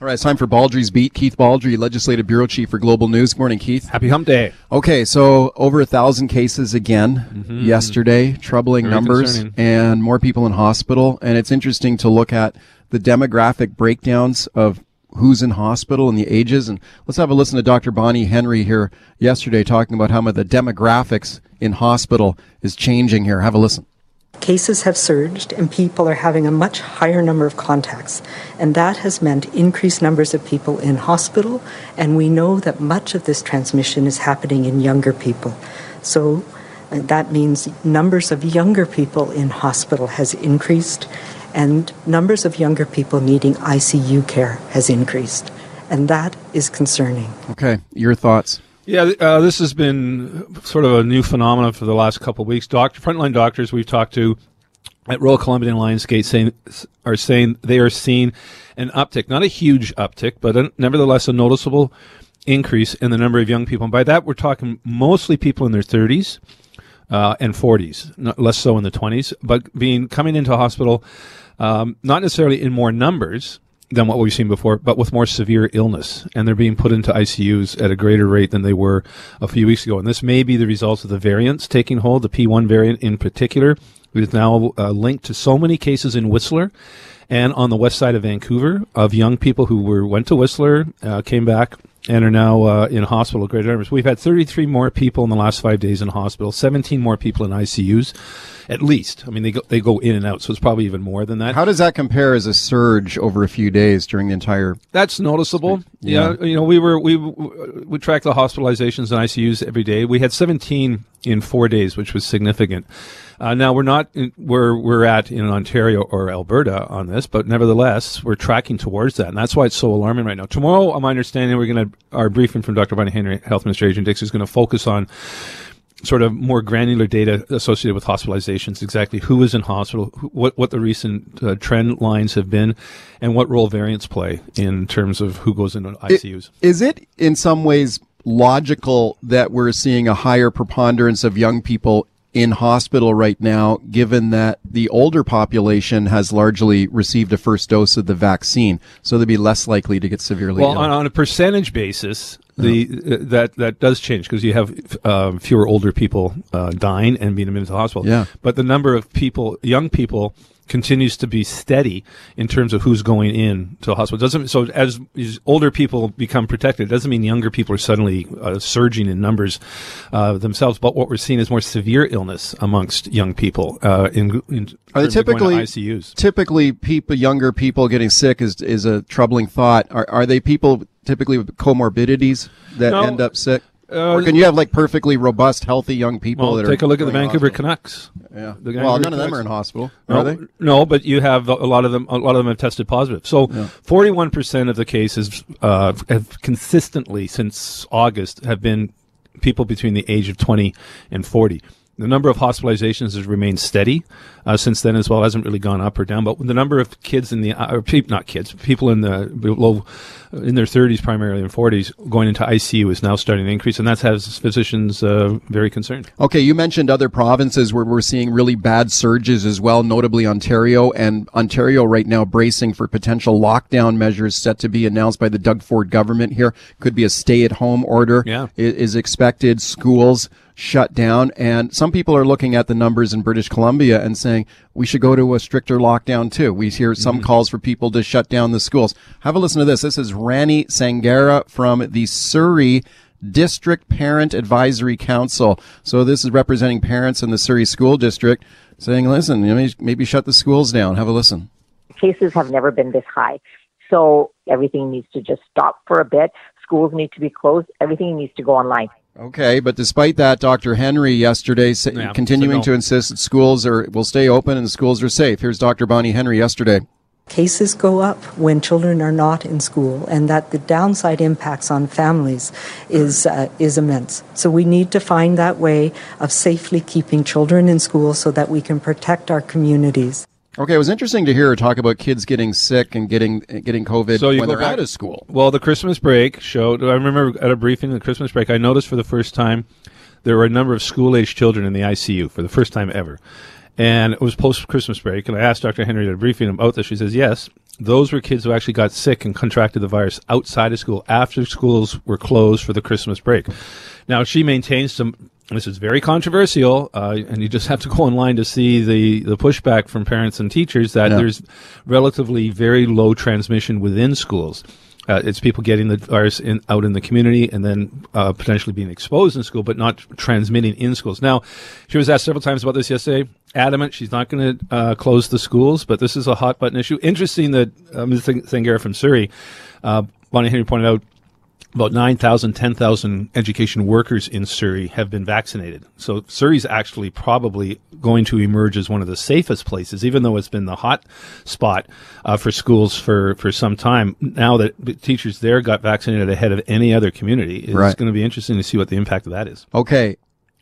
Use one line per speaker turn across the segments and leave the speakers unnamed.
All right, it's time for Baldrey's Beat. Keith Baldrey, Legislative Bureau Chief for Global News. Good morning, Keith.
Happy Hump Day.
Okay, so over a thousand cases again
Mm-hmm.
yesterday, troubling
Very
numbers,
concerning.
and more people in hospital. And it's interesting to look at the demographic breakdowns of who's in hospital and the ages. And let's have a listen to Dr. Bonnie Henry here yesterday talking about how much the demographics in hospital is changing here. Have a listen.
Cases have surged and people are having a much higher number of contacts. And that has meant increased numbers of people in hospital. And we know that much of this transmission is happening in younger people. So uh, that means numbers of younger people in hospital has increased and numbers of younger people needing ICU care has increased. And that is concerning.
Okay, your thoughts.
Yeah, uh, this has been sort of a new phenomenon for the last couple of weeks. Doctor, frontline doctors we've talked to at Royal Columbian Lions Gate saying, are saying they are seeing an uptick, not a huge uptick, but a, nevertheless a noticeable increase in the number of young people. And by that, we're talking mostly people in their 30s uh, and 40s, not less so in the 20s, but being coming into hospital, um, not necessarily in more numbers than what we've seen before, but with more severe illness, and they're being put into ICUs at a greater rate than they were a few weeks ago. And this may be the result of the variants taking hold, the P1 variant in particular, which is now uh, linked to so many cases in Whistler and on the west side of Vancouver of young people who were went to Whistler, uh, came back, and are now uh, in hospital at greater numbers. We've had 33 more people in the last five days in hospital, 17 more people in ICUs, at least. I mean, they go, they go in and out, so it's probably even more than that.
How does that compare as a surge over a few days during the entire?
That's noticeable.
Yeah.
Yeah. you know, we were we we track the hospitalizations and ICUs every day. We had 17 in four days, which was significant. Uh, now we're not in, where we're at in Ontario or Alberta on this, but nevertheless we're tracking towards that, and that's why it's so alarming right now. Tomorrow, my understanding, we're going to our briefing from Dr. Bonnie Henry, Health Minister Adrian Dix, is going to focus on sort of more granular data associated with hospitalizations, exactly who is in hospital, who, what what the recent uh, trend lines have been, and what role variants play in terms of who goes into ICUs.
Is it in some ways logical that we're seeing a higher preponderance of young people in hospital right now, given that the older population has largely received a first dose of the vaccine, so they'd be less likely to get severely
well,
ill?
on, on a percentage basis, the uh, that that does change because you have uh, fewer older people uh, dying and being admitted to the hospital.
Yeah.
but the number of people, young people. Continues to be steady in terms of who's going in to the hospital. Doesn't so as, as older people become protected, it doesn't mean younger people are suddenly uh, surging in numbers uh, themselves. But what we're seeing is more severe illness amongst young people. Uh, in, in
Are they
terms of going to
typically
ICUs?
typically people younger people getting sick is is a troubling thought. Are are they people typically with comorbidities that
No.
end up sick?
Uh,
or can you have like perfectly robust, healthy young people
Well,
that are
take a look at the Vancouver
hospital?
Canucks.
Yeah.
The
Well,
Vancouver
none of them
Canucks-
are in hospital,
No,
are they?
no, but you have a lot of them. A lot of them have tested positive. So, forty-one percent of the cases uh, have consistently since August have been people between the age of twenty and forty. The number of hospitalizations has remained steady uh, since then as well. It hasn't really gone up or down, but the number of kids in the uh, or peop, not kids, people in the below in their 30s primarily and 40s going into ICU is now starting to increase, and that has physicians uh, very concerned.
Okay, you mentioned other provinces where we're seeing really bad surges as well, notably Ontario, and Ontario right now bracing for potential lockdown measures set to be announced by the Doug Ford government here. Could be a stay-at-home order
Yeah.
is expected. Schools shut down, and some people are looking at the numbers in British Columbia and saying we should go to a stricter lockdown too. We hear some mm-hmm. calls for people to shut down the schools. Have a listen to this. This is Rani Sangara from the Surrey District Parent Advisory Council. So this is representing parents in the Surrey School District saying, listen, you know, maybe shut the schools down. Have a listen.
cases have never been this high. So everything needs to just stop for a bit. Schools need to be closed. Everything needs to go online.
Okay, but despite that, Dr. Henry yesterday sa-
Yeah,
continuing
so no.
to insist that schools are will stay open and the schools are safe. Here's Dr. Bonnie Henry yesterday.
cases go up when children are not in school and that the downside impacts on families is uh, is immense so we need to find that way of safely keeping children in school so that we can protect our communities
Okay, it was interesting to hear her talk about kids getting sick and getting getting COVID
So
when they're
back-
out of school.
Well, the Christmas break showed. I remember at a briefing, the Christmas break, I noticed for the first time there were a number of school age children in the ICU for the first time ever. And it was post Christmas break, and I asked Dr. Henry at a briefing about this. She says, yes, those were kids who actually got sick and contracted the virus outside of school after schools were closed for the Christmas break. Now, she maintains some. This is very controversial, uh, and you just have to go online to see the, the pushback from parents and teachers that
Yeah.
there's relatively very low transmission within schools. Uh, it's people getting the virus in, out in the community and then uh, potentially being exposed in school, but not transmitting in schools. Now, she was asked several times about this yesterday. Adamant, she's not going to uh, close the schools, but this is a hot button issue. Interesting that um, Ms. Thangara from Surrey, uh, Bonnie Henry pointed out about 9,000, 10,000 education workers in Surrey have been vaccinated. So Surrey's actually probably going to emerge as one of the safest places, even though it's been the hot spot uh, for schools for, for some time. Now that teachers there got vaccinated ahead of any other community, it's
Right.
going to be interesting to see what the impact of that is.
Okay.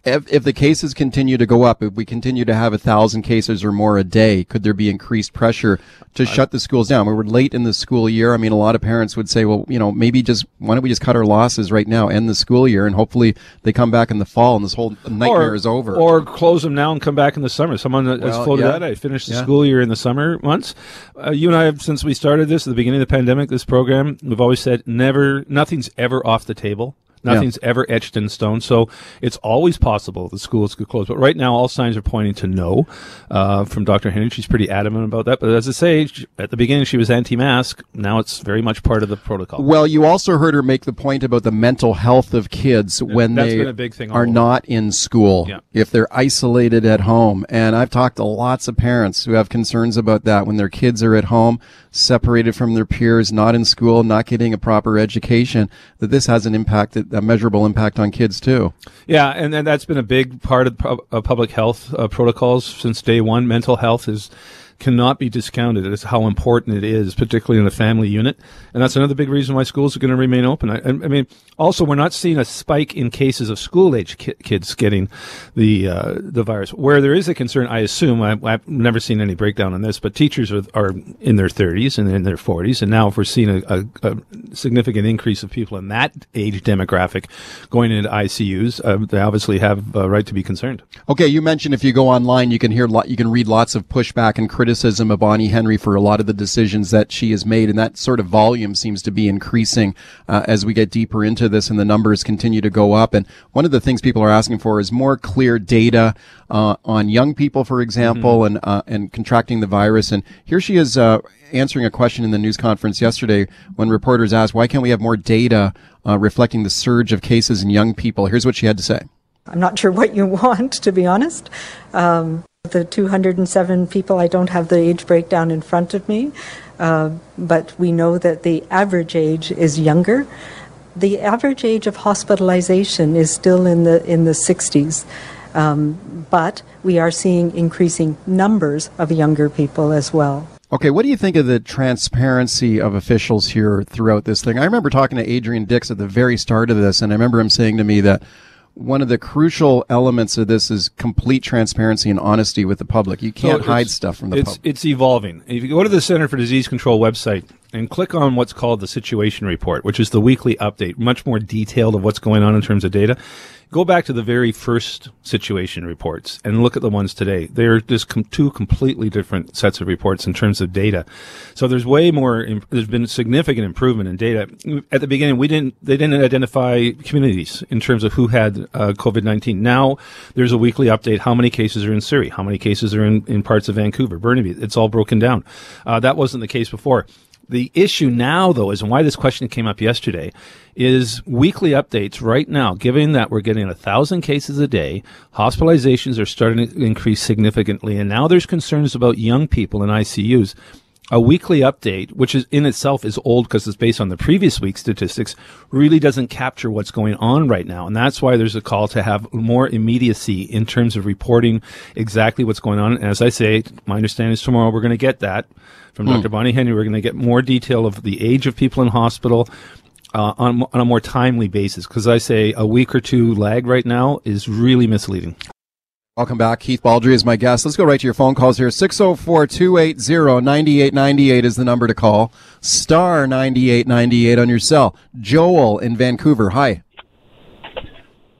If, if the cases continue to go up, if we continue to have a thousand cases or more a day, could there be increased pressure to shut the schools down? We were late in the school year. I mean, a lot of parents would say, well, you know, maybe just, why don't we just cut our losses right now, end the school year, and hopefully they come back in the fall and this whole nightmare
or,
is over.
Or close them now and come back in the summer. Someone has
Well,
floated
yeah.
that. I finished the
Yeah.
school year in the summer months. Uh, you and I, have, since we started this at the beginning of the pandemic, this program, we've always said never, nothing's ever off the table. Nothing's ever etched in stone. So it's always possible the schools could close. But right now, all signs are pointing to no. Uh, from Dr. Henry, she's pretty adamant about that. But as I say, she- at the beginning, she was anti-mask. Now it's very much part of the protocol.
Well, you also heard her make the point about the mental health of kids when they
a big thing
are
over.
not in school,
Yeah.
if they're isolated at home. And I've talked to lots of parents who have concerns about that when their kids are at home, separated from their peers, not in school, not getting a proper education, that this has an impact, a measurable impact on kids too.
Yeah, and, and that's been a big part of, of public health uh, protocols since day one. Mental health is cannot be discounted as how important it is, particularly in a family unit. And that's another big reason why schools are going to remain open. I, I mean, also we're not seeing a spike in cases of school age ki- kids getting the uh, the virus. Where there is a concern, I assume I, I've never seen any breakdown on this, but teachers are, are in their 30s and in their 40s, and now if we're seeing a, a, a significant increase of people in that age demographic going into ICUs, uh, they obviously have a right to be concerned.
Okay, you mentioned if you go online, you can hear, lo- you can read lots of pushback and criticism of Bonnie Henry for a lot of the decisions that she has made, and that sort of volume seems to be increasing uh, as we get deeper into this, and the numbers continue to go up. And one of the things people are asking for is more clear data uh, on young people, for example, and uh, and contracting the virus. And here she is. Uh, Answering a question in the news conference yesterday when reporters asked, why can't we have more data uh, reflecting the surge of cases in young people? Here's what she had to say.
I'm not sure what you want, to be honest. Um, the 207 people, I don't have the age breakdown in front of me, uh, but we know that the average age is younger. The average age of hospitalization is still in the in the 60s, um, but we are seeing increasing numbers of younger people as well.
Okay, what do you think of the transparency of officials here throughout this thing? I remember talking to Adrian Dix at the very start of this, and I remember him saying to me that one of the crucial elements of this is complete transparency and honesty with the public. You can't
So
hide stuff from the
it's,
public.
It's evolving. If you go to the Center for Disease Control website and click on what's called the Situation Report, which is the weekly update, much more detailed of what's going on in terms of data, go back to the very first situation reports and look at the ones today. They're just com- two completely different sets of reports in terms of data. So there's way more. Im- there's been significant improvement in data. At the beginning, we didn't. They didn't identify communities in terms of who had uh, COVID-19. Now there's a weekly update. How many cases are in Surrey? How many cases are in, in parts of Vancouver, Burnaby? It's all broken down. Uh, that wasn't the case before. The issue now, though, is and why this question came up yesterday, is weekly updates right now, given that we're getting a thousand cases a day, hospitalizations are starting to increase significantly, and now there's concerns about young people in ICUs. A weekly update, which is in itself is old because it's based on the previous week's statistics, really doesn't capture what's going on right now. And that's why there's a call to have more immediacy in terms of reporting exactly what's going on. And as I say, my understanding is tomorrow we're going to get that from Dr. Bonnie Henry. We're going to get more detail of the age of people in hospital. Uh, on, on a more timely basis, because I say a week or two lag right now is really misleading.
Welcome back. Keith Baldrey is my guest. Let's go right to your phone calls here. 604-280-9898 is the number to call. Star 9898 on your cell. Joel in Vancouver. Hi.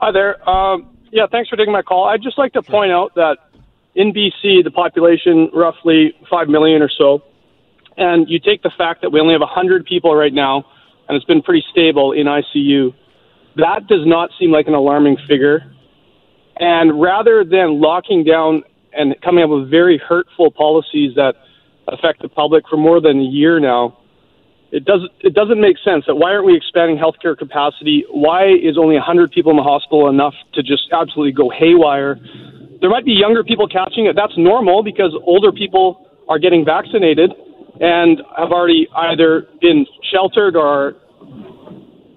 Hi there. Um, yeah, thanks for taking my call. I'd just like to point out that in BC, the population roughly 5 million or so, and you take the fact that we only have 100 people right now, and it's been pretty stable in ICU. That does not seem like an alarming figure and rather than locking down and coming up with very hurtful policies that affect the public for more than a year now, it doesn't it doesn't make sense. That why aren't we expanding healthcare capacity? Why is only 100 people in the hospital enough to just absolutely go haywire? There might be younger people catching it. That's normal because older people are getting vaccinated and have already either been sheltered or,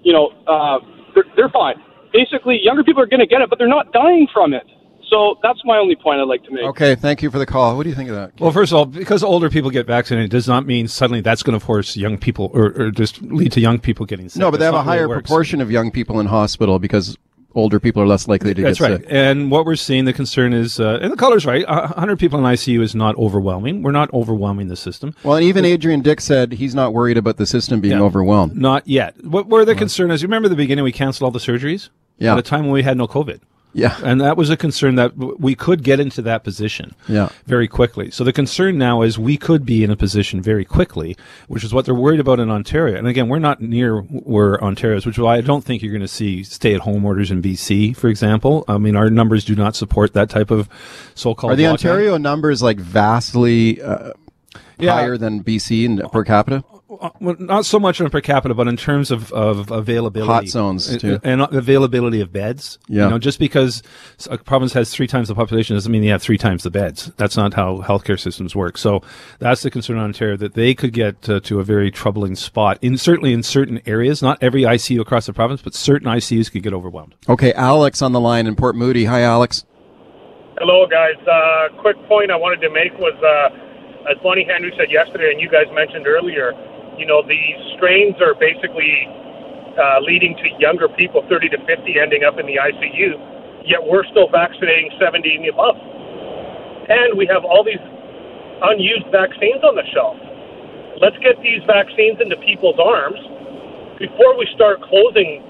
you know, uh, they're, they're fine basically younger people are going to get it, but they're not dying from it. So that's my only point I'd like to make.
Okay, thank you for the call. What do you think of that?
Well, first of all, because older people get vaccinated does not mean suddenly that's going to force young people or, or just lead to young people getting sick.
No, but they
That's
have a
not the way it
higher
works.
proportion of young people in hospital because older people are less likely to
That's
get
right.
sick.
And what we're seeing, the concern is, uh, and the color's right. A 100 people in ICU is not overwhelming. We're not overwhelming the system.
Well, and even Adrian Dix said he's not worried about the system being
Yeah.
overwhelmed.
Not yet. What, where the concern is, you remember the beginning we canceled all the surgeries?
Yeah.
At a time when we had no COVID.
Yeah.
And that was a concern that we could get into that position
Yeah.
very quickly. So the concern now is we could be in a position very quickly, which is what they're worried about in Ontario. And again, we're not near where Ontario is, which is why I don't think you're going to see stay at home orders in BC, for example. I mean, our numbers do not support that type of so called
Are the Ontario numbers like vastly uh,
Yeah.
higher than BC in per capita?
Well, not so much on per capita, but in terms of, of availability,
Hot zones, too.
and, and availability of beds.
Yeah.
you know, just because a province has three times the population doesn't mean they have three times the beds. That's not how healthcare systems work. So that's the concern in Ontario that they could get uh, to a very troubling spot. In certainly in certain areas, not every ICU across the province, but certain ICUs could get overwhelmed.
Okay, Alex on the line in Port Moody. Hi, Alex.
Hello, guys. Uh, quick point I wanted to make was, uh, as Bonnie Henry said yesterday, and you guys mentioned earlier, you know, the strains are basically uh, leading to younger people, 30 to 50, ending up in the ICU, yet we're still vaccinating 70 and above. And we have all these unused vaccines on the shelf. Let's get these vaccines into people's arms before we start closing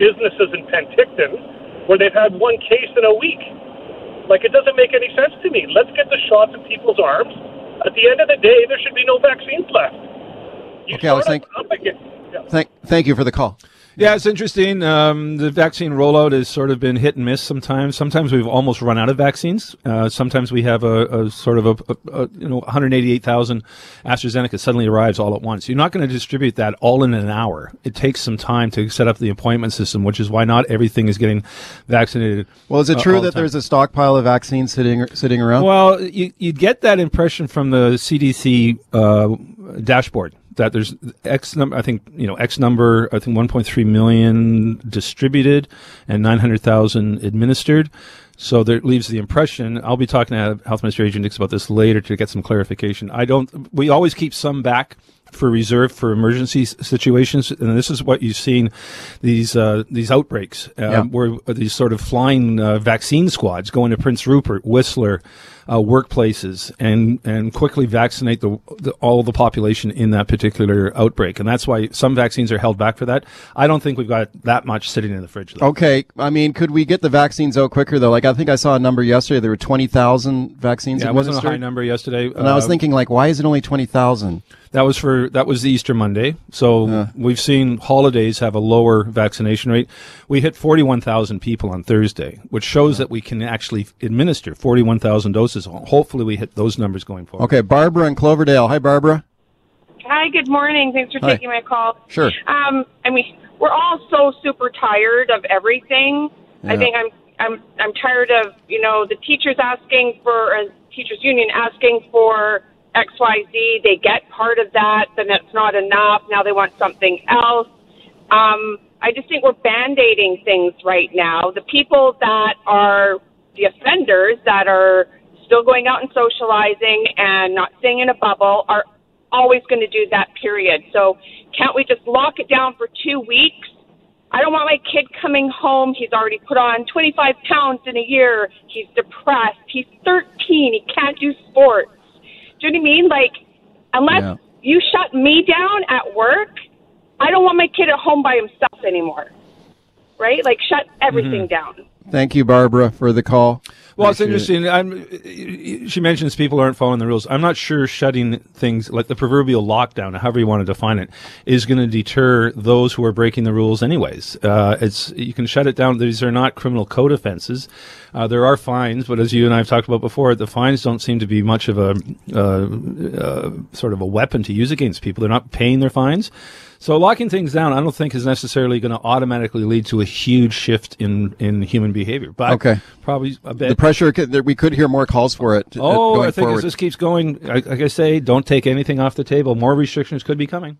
businesses in Penticton where they've had one case in a week. Like, it doesn't make any sense to me. Let's get the shots in people's arms. At the end of the day, there should be no vaccines left. You
Okay, Alex,
start
thank-
Yeah.
Thank, thank you for the call.
Yeah, it's interesting. Um, the vaccine rollout has sort of been hit and miss sometimes. Sometimes we've almost run out of vaccines. Uh, sometimes we have a, a sort of a, a, a you know 188,000 AstraZeneca suddenly arrives all at once. You're not going to distribute that all in an hour. It takes some time to set up the appointment system, which is why not everything is getting vaccinated.
Well, is it
uh,
true
all the
that
time.
there's a stockpile of vaccines sitting sitting around?
Well, you, you get that impression from the CDC uh, dashboard that there's X number, I think, you know, X number, I think 1.3 million distributed and 900,000 administered. So that leaves the impression, I'll be talking to Health Minister Adrian Dix about this later to get some clarification. I don't, we always keep some back for reserve for emergency situations, and this is what you've seen these uh, these outbreaks um,
Yeah.
where these sort of flying uh, vaccine squads going to Prince Rupert, Whistler, uh, workplaces, and and quickly vaccinate the, the all the population in that particular outbreak, and that's why some vaccines are held back for that. I don't think we've got that much sitting in the fridge. Though.
Okay, I mean, could we get the vaccines out quicker though? Like, I think I saw a number yesterday. There were twenty thousand vaccines
Yeah, it wasn't a high number yesterday,
and I was
Uh,
thinking, like, why is it only twenty thousand?
That was for that was the Easter Monday. So we've seen holidays have a lower vaccination rate. We hit 41,000 people on Thursday, which shows that we can actually administer 41,000 doses. Hopefully we hit those numbers going forward.
Okay, Barbara in Cloverdale. Hi, Barbara.
Hi, good morning. Thanks for
Hi.
taking my call.
Sure.
Um, I mean, we're all so super tired of everything. I think I'm I'm I'm tired of you know the teachers asking for a teachers union asking for XYZ, they get part of that, then that's not enough. Now they want something else. Um, I just think we're band aiding things right now. The people that are the offenders that are still going out and socializing and not staying in a bubble are always going to do that period. So can't we just lock it down for two weeks? I don't want my kid coming home. He's already put on 25 pounds in a year. He's depressed. He's 13. He can't do sports. Do you know what I mean? Like, unless
Yeah.
you shut me down at work, I don't want my kid at home by himself anymore. Right? Like, shut everything down.
Thank you, Barbara, for the call.
Well, it's
Appreciate it.
interesting. I'm, she mentions people aren't following the rules. I'm not sure shutting things like the proverbial lockdown, however you want to define it, is going to deter those who are breaking the rules. Anyways, uh, it's you can shut it down. These are not criminal code offenses. Uh, there are fines, but as you and I have talked about before, the fines don't seem to be much of a uh, uh, sort of a weapon to use against people. They're not paying their fines. So locking things down, I don't think is necessarily going to automatically lead to a huge shift in, in human behavior. But
Okay.
probably a bit.
The pressure, we could hear more calls for it uh,
Oh, I think
forward.
as this keeps going, like I say, don't take anything off the table. More restrictions could be coming.